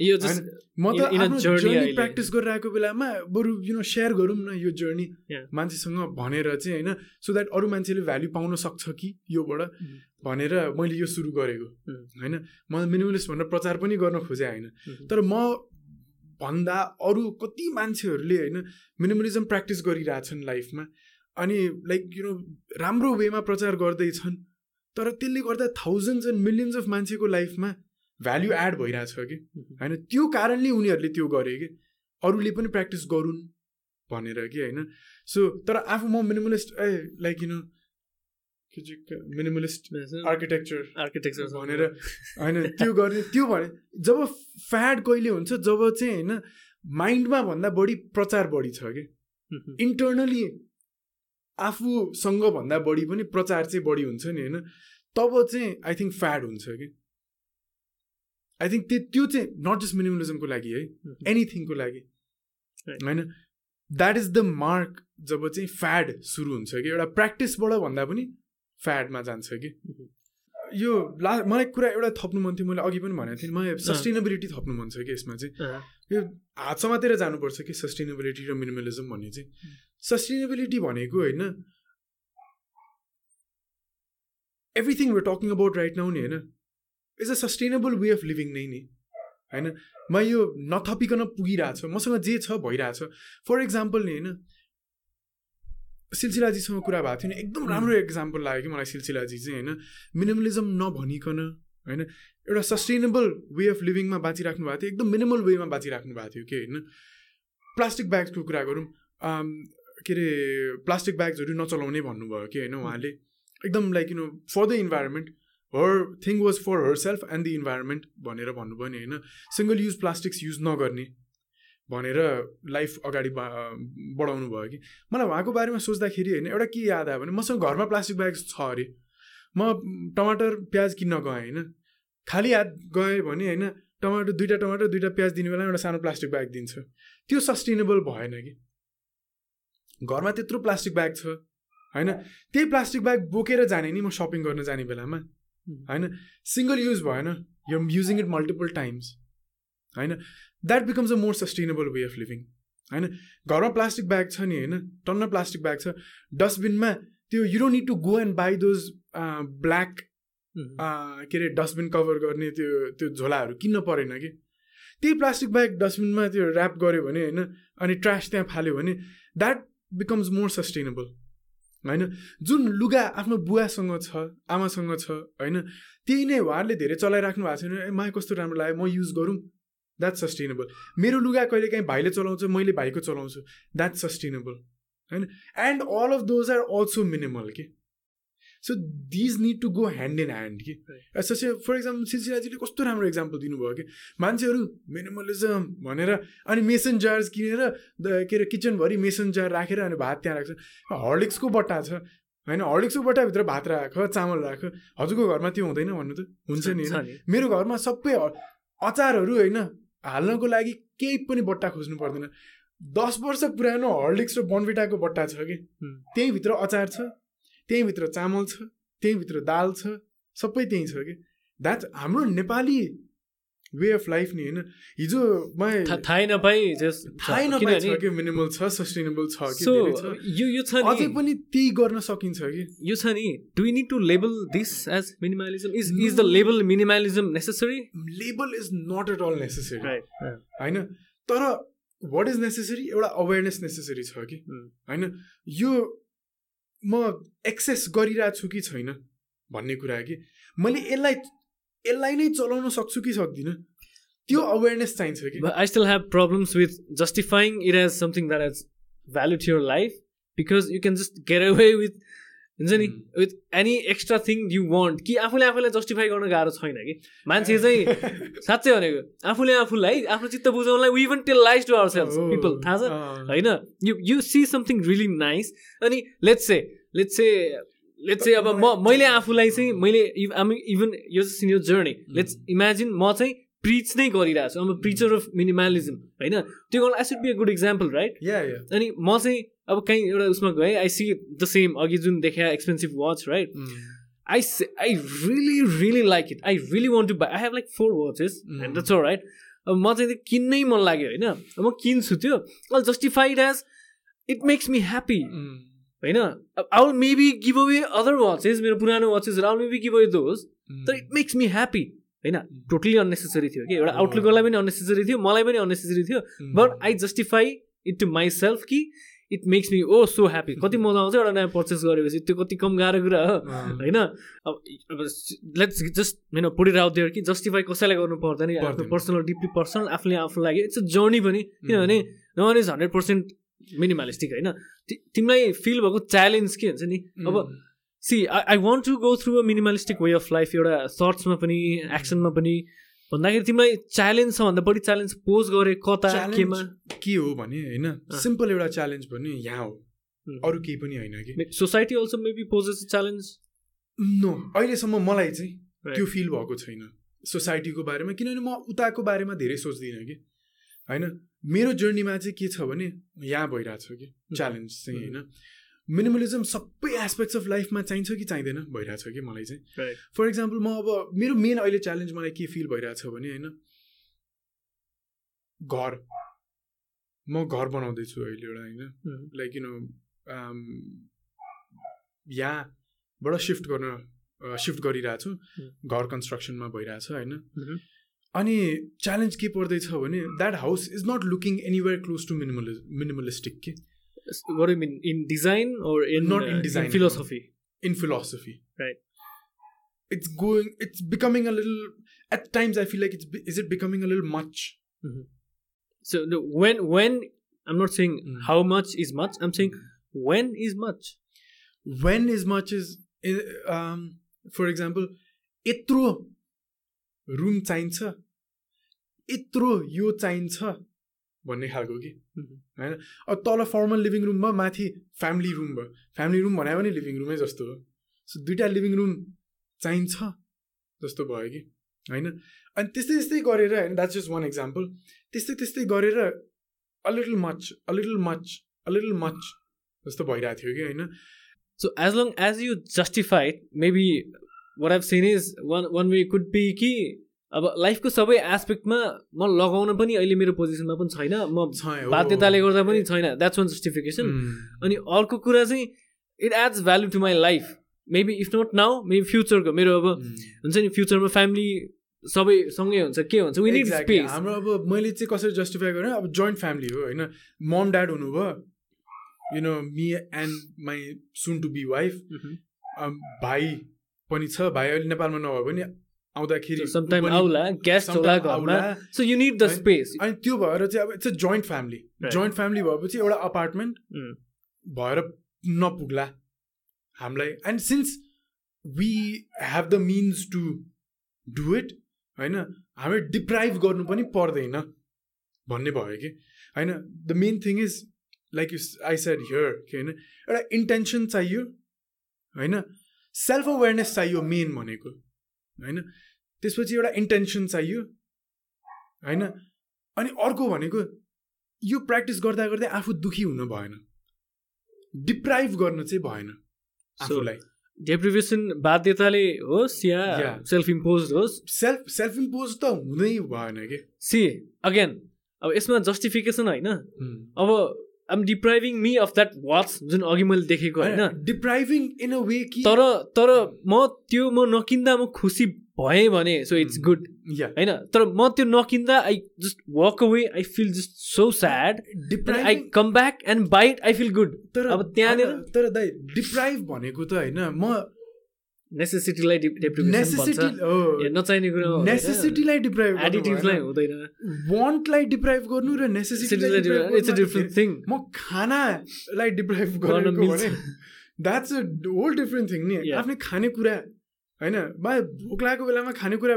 यो जस्ट म त जर्नी प्र्याक्टिस गरिरहेको बेलामा बरु यु नो सेयर गरौँ न यो जर्नी मान्छेसँग भनेर चाहिँ होइन सो द्याट अरू मान्छेले भ्याल्यु पाउन सक्छ कि योबाट भनेर मैले यो सुरु गरेको। होइन म मिनिमलिस्ट भनेर प्रचार पनि गर्न खोजेँ होइन। तर म भन्दा अरू कति मान्छेहरूले होइन मिनिमलिजम प्र्याक्टिस गरिरहेछन् लाइफमा अनि लाइक यु नो राम्रो वेमा प्रचार गर्दैछन् तर त्यसले गर्दा थाउजन्ड्स एन्ड मिलियन्स अफ मान्छेको लाइफमा भ्याल्यु एड भइरहेछ कि? होइन? त्यो कारणले उनीहरूले त्यो गरे कि? अरूले पनि प्र्याक्टिस गरून् भनेर कि होइन? सो तर आफू म minimalist A like you know minimalist architecture architecture भनेर होइन त्यो गर्ने त्यो भने जब फ्याड कहिले हुन्छ जब चाहिँ होइन माइन्डमा भन्दा बढी प्रचार बढी छ कि? इन्टर्नली आफूसँग भन्दा बढी पनि प्रचार चाहिँ बढी हुन्छ नि होइन? तब चाहिँ आई थिङ्क फ्याड हुन्छ कि? आई थिङ्क त्यो त्यो चाहिँ नट जस्ट मिनिमलिजमको लागि है एनिथिङको लागि। होइन? द्याट इज द मार्क जब चाहिँ फ्याड सुरु हुन्छ कि एउटा प्र्याक्टिसबाट भन्दा पनि फ्याडमा जान्छ कि। यो ला मलाई कुरा एउटा थप्नु मन थियो मैले अघि पनि भनेको थिएँ मलाई सस्टेनेबिलिटी थप्नु मन छ कि यसमा चाहिँ। यो हात समातेर जानुपर्छ कि सस्टेनेबिलिटी र मिनिमलिजम भन्ने चाहिँ। सस्टेनेबिलिटी भनेको होइन everything we're talking about right now नि होइन? Is a sustainable way of living नै नि होइन म यो नथपिकन पुगिरहेछ मसँग जे छ भइरहेछ। फर इक्जाम्पल नि होइन सिलसिलाजीसँग कुरा भएको थियो नि एकदम राम्रो इक्जाम्पल लाग्यो कि मलाई सिलसिलाजी चाहिँ होइन मिनिमलिजम नभनिकन होइन एउटा सस्टेनेबल वे अफ लिभिङमा बाँचिराख्नु भएको थियो एकदम मिनिमल वेमा बाँचिराख्नु भएको थियो कि होइन प्लास्टिक ब्याग्सको कुरा गरौँ। के अरे प्लास्टिक ब्याग्सहरू नचलाउने भन्नुभयो कि होइन उहाँले। एकदम like you know for the environment her thing was for herself and the environment भनेर भन्नुभयो नि होइन? सिङ्गल युज प्लास्टिक्स युज नगर्ने भनेर लाइफ अगाडि बढाउनु भयो कि? मलाई उहाँको बारेमा सोच्दाखेरि होइन एउटा के याद आयो भने मसँग घरमा प्लास्टिक ब्याग छ अरे। म टमाटर प्याज किन्न गएँ होइन। खाली हात गएँ भने होइन टमाटर दुइटा टमाटर दुइटा प्याज दिने बेला एउटा सानो प्लास्टिक ब्याग दिन्छ। त्यो सस्टेनेबल भएन कि? घरमा त्यत्रो प्लास्टिक ब्याग छ होइन? त्यही प्लास्टिक ब्याग बोकेर जाने नि म सपिङ गर्न जाने बेलामा। होइन? सिङ्गल युज भएन यो युजिङ इट मल्टिपल टाइम्स होइन? That becomes a more sustainable way of living होइन? घरमा प्लास्टिक ब्याग छ नि होइन? टन्न प्लास्टिक ब्याग छ। डस्टबिनमा त्यो you don't need to go and buy those black के अरे डस्टबिन कभर गर्ने त्यो त्यो झोलाहरू किन्न परेन कि? त्यही प्लास्टिक ब्याग डस्टबिनमा त्यो ऱ्याप गऱ्यो भने होइन? अनि ट्रास त्यहाँ फाल्यो भने द्याट बिकम्स मोर सस्टेनेबल होइन? जुन लुगा आफ्नो बुवासँग छ आमासँग छ होइन? त्यही नै उहाँहरूले धेरै चलाइराख्नु भएको छैन। ए मा कस्तो राम्रो लाग्यो? म युज गरौँ। द्याट्स सस्टेनेबल मेरो लुगा कहिले काहीँ भाइले चलाउँछ मैले भाइको चलाउँछु। द्याट्स सस्टेनेबल होइन? And all of those are also minimal के so these need to go hand in hand कि ससे फर इक्जाम्पल सिलसिलाजीले कस्तो राम्रो इक्जाम्पल दिनुभयो कि मान्छेहरू मिनिमलिजम भनेर अनि मेसन जार्स किनेर के अरे किचनभरि मेसन जार राखेर अनि भात त्यहाँ राख्छ। हर्लिक्सको बट्टा छ। होइन हर्लिक्सको बट्टाभित्र भात राख चामल राख। हजुरको घरमा त्यो हुँदैन भन्नु त हुन्छ नि मेरो घरमा सबै अचारहरू होइन हाल्नको लागि केही पनि बट्टा खोज्नु पर्दैन। दस वर्ष पुरानो हर्लिक्स र बनभिटाको बट्टा छ कि त्यहीँभित्र अचार छ। त्यहीँभित्र चामल छ त्यहीँभित्र दाल छ सबै त्यहीँ छ कि? द्याट हाम्रो नेपाली वे अफ लाइफ नि होइन। हिजो थाहै नपाइ थाहै नपाइ कि? मिनिमल छ सस्टेनेबल छ यो यो छ अझै पनि त्यही गर्न सकिन्छ कि? यो छ नि। Do need to label this as minimalism is is the label minimalism necessary label is not at all necessary होइन? तर वाट इज नेसेसरी एउटा अवेरनेस नेसेसरी छ कि? होइन? यो म एक्सेस गरिरहेको छु कि छैन भन्ने कुरा कि? मैले यसलाई यसलाई नै चलाउन सक्छु कि सक्दिनँ? त्यो अवेरनेस चाहिन्छ कि? I still have problems with justifying it as something that as value to your life because you can just get away with हुन्छ नि? With any extra thing you want कि आफूले आफूलाई जस्टिफाई गर्न गाह्रो छैन कि? मान्छे चाहिँ साँच्चै भनेको आफूले आफूलाई आफ्नो चित्त बुझाउनलाई we even tell lies to our self people थाहा छ? होइन? You you see something really nice अनि let's say let's say let's say अब म मैले आफूलाई चाहिँ मैले इभन यो चाहिँ यो जर्नी लेट्स इमेजिन म चाहिँ प्रिच नै गरिरहेको छु। अब प्रिचर अफ मिनिमालिजम होइन? त्यो गर्नु I should be a good example right अनि म चाहिँ अब कहीँ एउटा उसमा गएँ आई सी द सेम अघि जुन देखा expensive watch right I I really really like it I really want to buy I have like four watches and that's right अब म चाहिँ त्यो किन्नै मन लाग्यो होइन? म किन्छु त्यो। All justified as it makes me happy होइन? I will maybe give away other watches मेरो पुरानो वाचेसहरू I will maybe give away those तर इट मेक्स मी ह्याप्पी होइन टोटली अननेसेसरी थियो कि? एउटा आउटलुकलाई पनि अननेसेसरी थियो मलाई पनि अननेसेसरी थियो। But I justify it to myself कि it makes me oh so happy कति मजा आउँछ एउटा नयाँ पर्चेस गरेपछि त्यो कति कम गाह्रो कुरा हो होइन? अब लेट्स जस्ट होइन पुडेर आउट कि जस्टिफाई कसैलाई गर्नु पर्दैन आफ्नो पर्सनल डिपली पर्सनल आफूले आफू लागि इट्स अ जर्नी पनि। किनभने no one is hundred percent minimalistic होइन? तिमीलाई फिल भएको च्यालेन्ज के हुन्छ नि? अब see I I want to go through a minimalistic way of life एउटा सर्ट्समा पनि एक्सनमा पनि। भन्दाखेरि तिमीलाई च्यालेन्ज छ भन्दा बढी च्यालेन्ज पोज गरे कता केमा? के हो भने होइन सिम्पल एउटा च्यालेन्ज भने यहाँ हो। अरू केही पनि होइन कि? Society also maybe poses challenge no अहिलेसम्म मलाई चाहिँ त्यो फिल भएको छैन। सोसाइटीको बारेमा किनभने म उताको बारेमा धेरै सोच्दिनँ कि। होइन मेरो जर्नीमा चाहिँ के छ भने यहाँ भइरहेको छ कि। च्यालेन्ज चाहिँ होइन। मिनिमलिजम सबै एस्पेक्ट्स अफ लाइफमा चाहिन्छ कि चाहिँदैन? भइरहेछ कि मलाई चाहिँ? फर इक्जाम्पल म अब मेरो मेन अहिले च्यालेन्ज मलाई के फिल भइरहेछ भने होइन घर। म घर बनाउँदैछु अहिले एउटा होइन। लाइक यु नो यहाँबाट सिफ्ट गर्न सिफ्ट गरिरहेको छु। घर कन्स्ट्रक्सनमा भइरहेछ होइन। अनि च्यालेन्ज के पर्दैछ भने that house is not looking anywhere close to minimalism minimalistic के what do you mean in design or in not in uh, design in philosophy in philosophy right it's going it's becoming a little at times i feel like it's is it becoming a little much mm-hmm. so the, when when i'm not saying mm. how much is much i'm saying mm. when is much when is much is um for example यत्रो room चाहिन्छ यत्रो यो चाहिन्छ भन्ने खालको कि? होइन? अब तल फर्मल लिभिङ रुम भयो माथि फ्यामिली रुम भयो। फ्यामिली रुम भने पनि लिभिङ रुमै जस्तो हो। सो दुइटा लिभिङ रुम चाहिन्छ जस्तो भयो कि? होइन? अनि त्यस्तै त्यस्तै गरेर होइन द्याट्स जस्ट वान इक्जाम्पल त्यस्तै त्यस्तै गरेर a little much a little much a little much जस्तो भइरहेको थियो कि होइन? So as long as you justified maybe what have seen is one one way could be कि अब लाइफको सबै एस्पेक्टमा म लगाउन पनि अहिले मेरो पोजिसनमा पनि छैन। म बाध्यताले गर्दा पनि छैन। द्याट्स वान जस्टिफिकेसन अनि अर्को कुरा चाहिँ it adds value to my life maybe if not now maybe फ्युचरको मेरो अब हुन्छ नि फ्युचरमा फ्यामिली सबै सँगै हुन्छ। के हुन्छ? हाम्रो अब मैले चाहिँ कसरी जस्टिफाई गरेँ अब जोइन्ट फ्यामिली हो होइन। मम ड्याड हुनुभयो। You know me and my son to be wife भाइ पनि छ। भाइ अहिले नेपालमा नभए पनि आउँदाखेरि so you need the space अनि त्यो भएर चाहिँ अब it's a joint family joint family भएपछि एउटा अपार्टमेन्ट भएर नपुग्ला। हामीलाई and since we have the means to do it होइन हामीले डिप्राइभ गर्नु पनि पर्दैन भन्ने भयो कि। होइन the main thing is like you I said here के होइन एउटा इन्टेन्सन चाहियो होइन सेल्फ अवेरनेस चाहियो मेन भनेको। होइन? त्यसपछि एउटा इन्टेन्सन चाहियो होइन? अनि अर्को भनेको यो प्र्याक्टिस गर्दा गर्दै आफू दुखी हुनु भएन। डिप्राइभ गर्नु चाहिँ भएन आफूलाई। डेप्रिभेसन बाध्यताले होस् या सेल्फ इम्पोज होस्? सेल्फ सेल्फ इम्पोज त हुँदै भएन कि? सी अगेन अब यसमा जस्टिफिकेसन होइन। अब आम depriving me of that watch जुन अघि मैले देखेको होइन। डिप्राइभिङ इन अ वे कि तर तर म त्यो म नकिन्दा म खुसी भएँ भने सो इट्स गुड होइन? तर म त्यो नकिन्दा I just walk away I feel just so sad I come back and bite I feel good तर अब त्यहाँनिर तर दाइ डिप्राइभ भनेको त होइन म नेसेसिटीलाई नचाहिने कुरा नेसेसिटीलाई डिप्राइभ एडिटिभलाई हुँदैन। वान्टलाई डिप्राइभ गर्नु र नेसेसिटीलाई इट्स अ डिफरेन्ट थिङ म खानालाई डिप्राइभ गर्नु भने that's a whole different thing नि। आफ्नै खानेकुरा होइन? मा भोक लागेको बेलामा खानेकुरा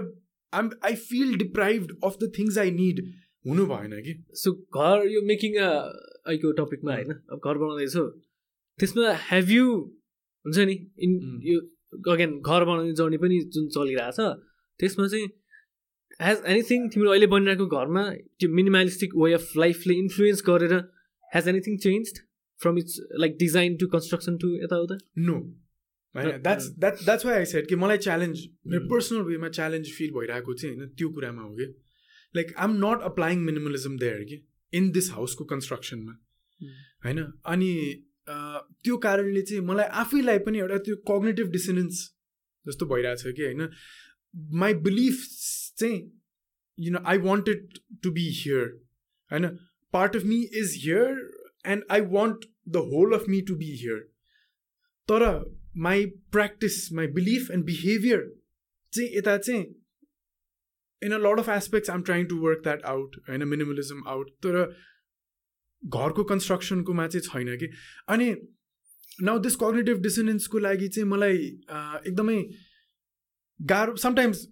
आम I feel deprive of the things I need हुनु भएन कि? सो घर यो मेकिङ अहिलेको टपिकमा होइन? अब घर बनाउँदैछु। त्यसमा हेभ यु हुन्छ नि? इन यो अगेन घर बनाउने जर्नी पनि जुन चलिरहेछ त्यसमा चाहिँ हेज एनिथिङ तिम्रो अहिले बनिरहेको घरमा त्यो मिनिमालिस्टिक वे अफ लाइफले इन्फ्लुएन्स गरेर has anything change from it's like design to construction to यताउता? नो होइन that's that that's why I set कि मलाई च्यालेन्ज मेरो पर्सनल वेमा च्यालेन्ज फिल भइरहेको चाहिँ होइन त्यो कुरामा हो कि। Like I am not applying minimalism there कि इन दिस हाउसको कन्स्ट्रक्सनमा होइन अनि त्यो कारणले चाहिँ मलाई आफैलाई पनि एउटा त्यो कग्नेटिभ डिसिनेन्स जस्तो भइरहेछ कि होइन? माई बिलिफ चाहिँ you know I wanted to be here होइन? Part of me is here and I want the whole of me to be here तर my practice my belief and behaviour चाहिँ यता चाहिँ in a lot of aspects I'm trying to work that out होइन? Minimalism out तर घरको कन्स्ट्रक्सनकोमा चाहिँ छैन कि। अनि नाउ दिस कग्नेटिभ डिसनेन्सको लागि चाहिँ मलाई एकदमै गाह्रो sometimes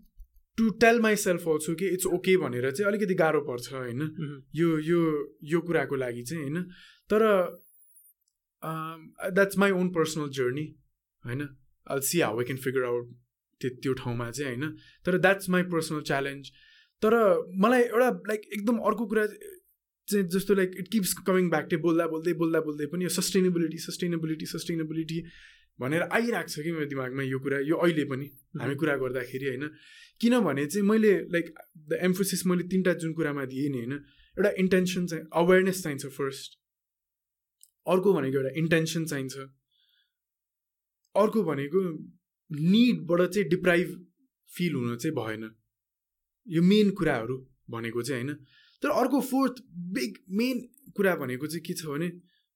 to tell myself also कि इट्स ओके भनेर चाहिँ अलिकति गाह्रो पर्छ होइन? यो यो यो कुराको लागि चाहिँ होइन? तर that's my own personal journey होइन? All see how I can figure out त्यो ठाउँमा चाहिँ होइन? तर द्याट्स माई पर्सनल च्यालेन्ज तर मलाई एउटा लाइक एकदम अर्को कुरा चाहिँ जस्तो like it keeps coming back to बोल्दा बोल्दै बोल्दा बोल्दै पनि यो सस्टेनेबिलिटी सस्टेनेबिलिटी सस्टेनेबिलिटी भनेर आइरहेको छ कि मेरो दिमागमा यो कुरा यो अहिले पनि हामी कुरा गर्दाखेरि होइन? किनभने चाहिँ मैले लाइक द एम्फोसिस मैले तिनवटा जुन कुरामा दिएँ नि होइन? एउटा इन्टेन्सन चाहिँ अवेरनेस चाहिन्छ फर्स्ट अर्को भनेको एउटा इन्टेन्सन चाहिन्छ। अर्को भनेको निडबाट चाहिँ डिप्राइभ फिल हुन चाहिँ भएन। यो मेन कुराहरू भनेको चाहिँ होइन? तर अर्को फोर्थ बिग मेन कुरा भनेको चाहिँ के छ भने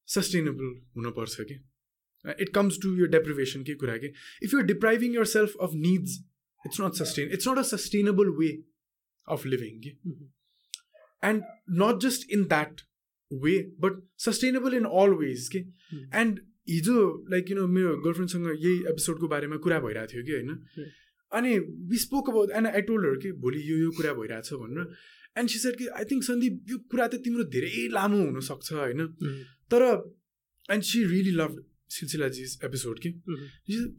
सस्टेनेबल हुनुपर्छ कि? इट कम्स टु यो डेप्रिभेसनकै कुरा कि? If you're depriving yourself of needs it's not sustain it's not a sustainable way of living कि and not just in that way but sustainable in all ways कि and हिजो like you know मेरो गर्लफ्रेन्डसँग यही एपिसोडको बारेमा कुरा भइरहेको थियो कि होइन? अनि विस्पोक अब एन्ड आई टोल्डहरू कि भोलि यो यो कुरा भइरहेछ भनेर। एन्ड सी सेड कि आई थिङ्क सन्दीप यो कुरा त तिम्रो धेरै लामो हुनसक्छ होइन तर एन्ड सी रियली लभ सिलसिलाजी एपिसोड कि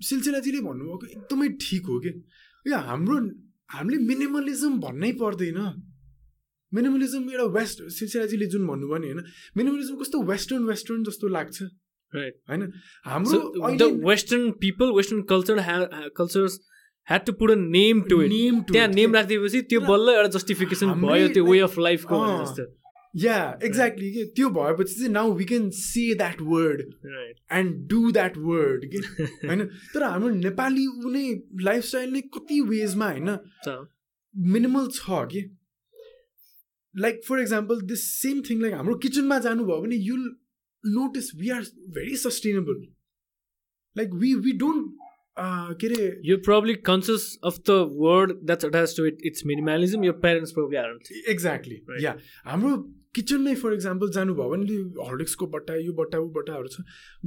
सिलसिलाजीले भन्नुभएको एकदमै ठिक हो कि यो हाम्रो हामीले मिनिमलिजम भन्नै पर्दैन मिनिमलिजम एउटा वेस्ट सिलसिलाजीले जुन भन्नुभयो नि होइन मिनिमलिजम कस्तो वेस्टर्न वेस्टर्न जस्तो लाग्छ होइन हाम्रो western people western culture cultures had to put a name to name त्यहाँ नेम राखिदिएपछि त्यो बल्ल एउटा जस्टिफिकेसन भयो त्यो वे अफ लाइफको जस्तो। या एक्ज्याक्टली कि त्यो भएपछि चाहिँ now we can say that word and do that word कि? होइन? तर हाम्रो नेपाली उनी लाइफस्टाइल नै कति वेजमा होइन? मिनिमल छ कि? Like for example this same thing like हाम्रो किचनमा जानुभयो भने you'll notice we are very sustainable like we we don't के अरे यो probably conscious of the word that's attach to it it's minimalism यो पेरेन्ट्स प्रब्ली आर एक्ज्याक्टली या हाम्रो किचनमै फर इक्जाम्पल जानुभयो भने हर्लिक्सको बट्टा यो बट्टा ऊ बट्टाहरू छ।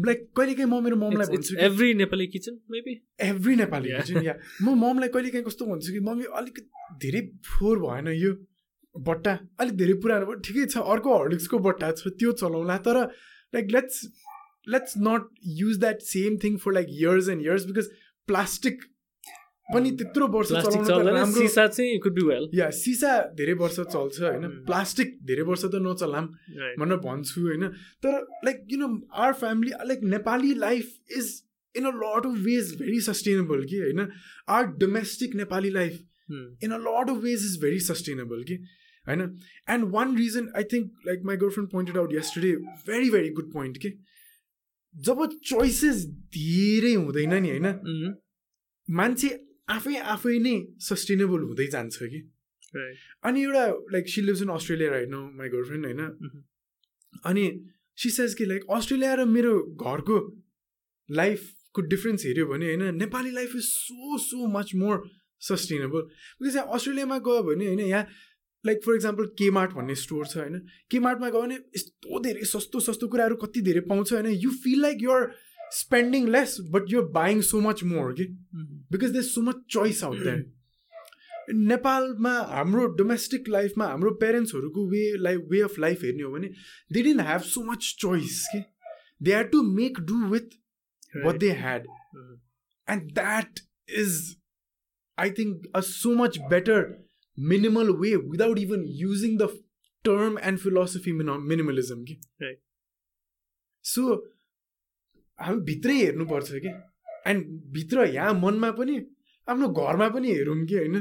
लाइक कहिलेकाहीँ म मेरो ममलाई भन्छु every Nepali kitchen maybe every Nepali kitchen या म ममलाई कहिलेकाहीँ कस्तो भन्छु कि मम्मी अलिक धेरै फोहोर भएन यो बट्टा। अलिक धेरै पुरानो भयो। ठिकै छ अर्को हर्लिक्सको बट्टा छ त्यो चलाउँला तर like let's let's not use that same thing for like years and years because plastic पनि त्यत्रो वर्ष या सिसा धेरै वर्ष चल्छ होइन प्लास्टिक धेरै वर्ष त नचलाम भनेर भन्छु होइन तर like you know our family like Nepali life is in a lot of ways very sustainable कि होइन or domestic Nepali life in a lot of ways is very sustainable कि होइन and one reason I think like my girlfriend pointed out yesterday very very good point कि जब choices धेरै हुँदैन नि होइन? मान्छे आफै आफै नै सस्टेनेबल हुँदै जान्छ कि? अनि एउटा like she lives in Australia right no my girlfriend होइन? अनि सी सेज कि लाइक अस्ट्रेलिया र मेरो घरको लाइफको डिफ्रेन्स हेऱ्यो भने होइन Nepali life is so so much more sustainable because यहाँ अस्ट्रेलियामा गयो भने होइन यहाँ लाइक फर इक्जाम्पल केमार्ट भन्ने स्टोर छ होइन? केमार्टमा गयो भने यस्तो धेरै सस्तो सस्तो कुराहरू कति धेरै पाउँछ होइन? You feel like you're spending less but you're buying so much more okay? because there's so much choice out there. नेपालमा हाम्रो डोमेस्टिक लाइफमा हाम्रो पेरेन्ट्सहरूको way life way of life हेर्ने हो भने they didn't have so much choice के they had to make do with what they had and that is I think a so much better minimal way without even using the term and philosophy minimalism कि so हामी भित्रै हेर्नुपर्छ कि? And भित्र यहाँ मनमा पनि आफ्नो घरमा पनि हेरौँ कि होइन?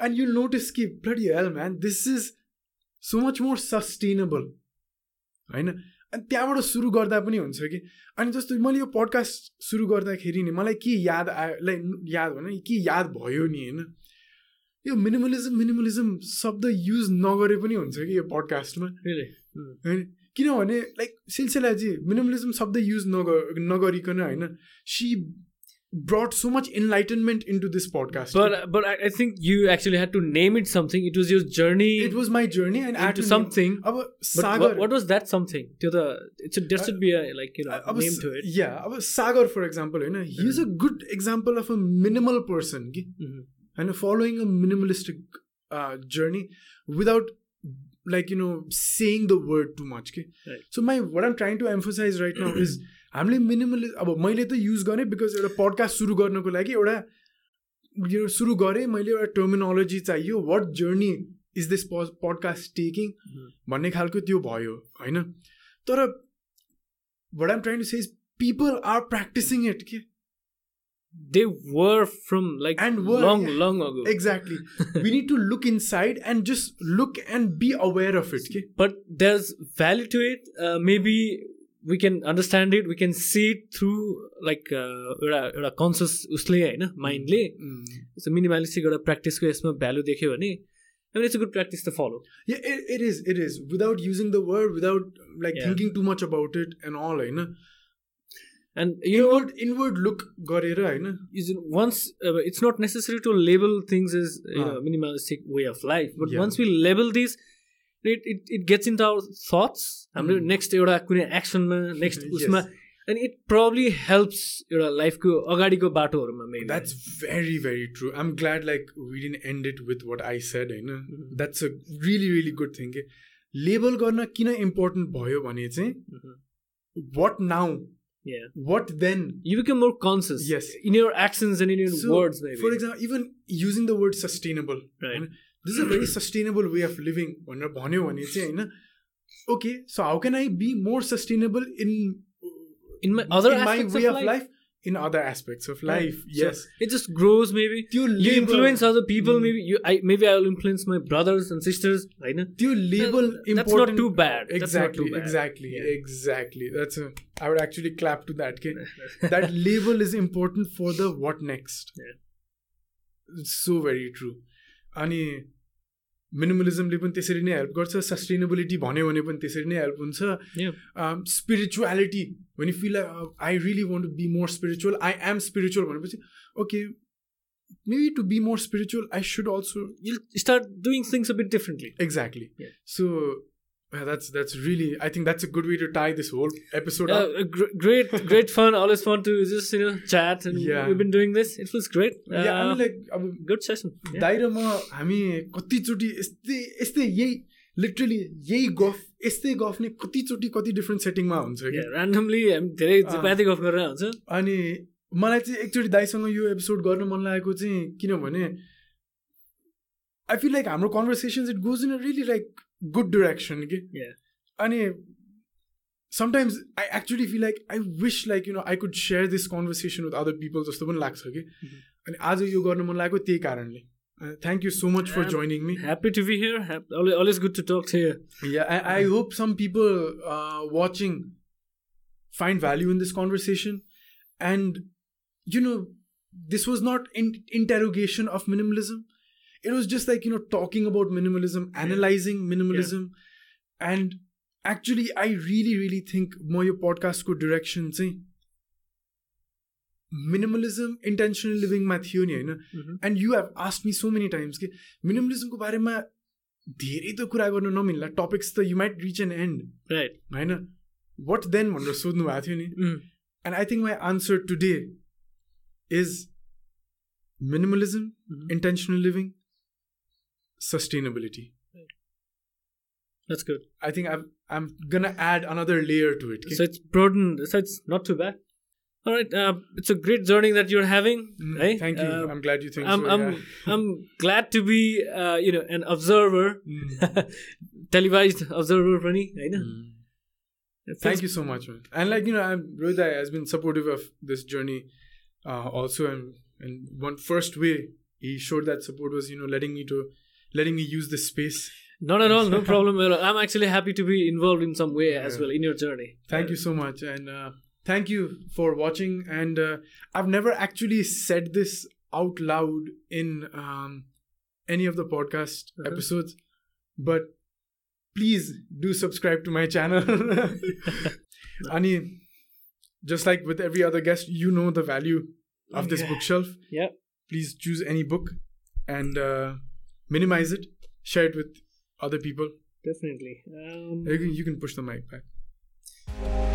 एन्ड यु नोटिस कि bloody hell man this is so much more sustainable होइन? अनि त्यहाँबाट सुरु गर्दा पनि हुन्छ कि? अनि जस्तो मैले यो पडकास्ट सुरु गर्दाखेरि नि मलाई के याद आयो लाइक याद भने के याद भयो नि होइन? यो मिनिमलिजम मिनिमलिजम शब्द युज नगरे पनि हुन्छ कि यो पडकास्टमा होइन? किनभने लाइक सिलसिला सिलसिलाजी मिनिमलिजम शब्द युज नगर नगरिकन होइन she brought so much enlightenment into this podcast but but I think you actually had to name it something it was your journey it was my journey and at something अब Sagar what was that something त्यो त it's like या अब Sagar for example होइन he is a good example of a minimal person कि following a minimalistic uh, journey without like you know saying the word too much. Okay? Right. So my what I'm trying to emphasize right now is हामीले minimal अब मैले त use गरेँ because एउटा podcast सुरु गर्नको लागि एउटा यो सुरु गरेँ मैले एउटा टर्मिनोलोजी चाहियो what journey is this podcast taking भन्ने खालको त्यो भयो होइन तर but um trying to say people are practising it के they were from like and were, long yeah, long ago exactly we need to look inside and just look and be aware of it okay? but there's value to it uh, maybe we can understand it we can see it through like एउटा एउटा conscious उसले होइन माइन्डले यस्तो minimalistic एउटा प्र्याक्टिसको यसमा value देख्यो भने I mean, it's a good practice to follow. Yeah, it, it is. It is. Without using the word, without like yeah. thinking too much about it and all, you know. You know. Is once uh, it's not necessary to label things as you know, minimalistic way of life, but yeah. once we label these, it it it gets in the our thoughts हाम्रो next एउटा कुनै एक्सनमा next उसमा अनि it probably helps एउटा लाइफको अगाडिको बाटोहरूमा that's very very true I am glad like we din and it with what I said होइन। That's a really really good thing के लेबल गर्न किन इम्पोर्टेन्ट भयो भने चाहिँ what now yeah. What then? You become more conscious yes. in your actions and in your so, words maybe. for example even using the word sustainable right. I mean, this is a very sustainable way of living. Okay so how can i be more sustainable in in my other in my way of life? life? In other aspects of life. Right. Yes, so it just grows. Maybe you, you influence other people. Mm. Maybe you, I, maybe I will influence my brothers and sisters. I know. You label uh, important. That's not too bad. Exactly. Too bad. Exactly. Yeah. Exactly. That's a. I would actually clap to that. Okay? that label is important for the what next. Yeah. It's so very true. Ani मिनिमलिजमले पनि त्यसरी नै help गर्छ sustainability भन्यो भने पनि त्यसरी नै हेल्प हुन्छ। स्पिरिचुअलिटी भने feel I really want to be more spiritual I am spiritual भनेपछि okay maybe to be more spiritual i should also you'll start doing things a bit differently. Exactly. yeah. so yeah, that's that's really. I think that's a good way to tie this whole episode. Yeah, up. Gr- great, great fun. Always fun to just you know chat, and yeah. we've been doing this. It feels great. Uh, yeah, I mean like अब good session. दाइ र म हामी कतिचोटि यस्तै यस्तै यही literally यही गफ यस्तै गफ नै कतिचोटि कति डिफ्रेन्ट सेटिङमा हुन्छ कि ऱ्यान्डमली हामी धेरै पाती गफ गरेर हुन्छ अनि मलाई चाहिँ एकचोटि दाइसँग यो एपिसोड गर्न मन लागेको चाहिँ किनभने आई फिल लाइक हाम्रो conversations it goes in a really like good direction okay yeah and sometimes i actually feel like i wish like you know i could share this conversation with other people जस्तो पनि लाग्छ कि अनि आज यो गर्नु मन लागेको त्यही कारणले thank you so much for joining me happy to be here always good to talk to you yeah i, I hope some people uh, watching find value in this conversation and you know this was not in interrogation of minimalism it was just like you know talking about minimalism analyzing minimalism yeah. and actually i really really think more your podcast could direction say minimalism intentional living ma थियो नि होइन and you have asked me so many times कि मिनिमलिजमको बारेमा धेरै त कुरा गर्नु नमिल्ला टपिक्स त you might reach an end right होइन वाट देन भनेर सोध्नु भएको थियो नि and I think my answer today is minimalism, mm-hmm. intentional living, sustainability. That's good. I think I'm I'm gonna add another layer to it. Okay? So it's broadened. So it's not too bad. All right, uh, it's a great journey that you're having. Mm, right? Thank you. Uh, I'm glad you think I'm, so. I'm, yeah. I'm glad to be, uh, you know, an observer, mm. televised observer, Prani. I know. Mm. Thank you so much, man. And like you know, I'm, has been supportive of this journey, uh, also, and and one first way he showed that support was you know letting me to letting me use this space. Not at all, no problem at all. I'm actually happy to be involved in some way yeah. as well in your journey. Thank you so much, and uh, thank you for watching. And uh, I've never actually said this out loud in um, any of the podcast uh-huh. episodes, but please do subscribe to my channel. Ani, just like with every other guest, you know the value of this bookshelf. Yeah. Please choose any book and uh, minimize it, share it with other people. Definitely. Um, you, can, you can push the mic back.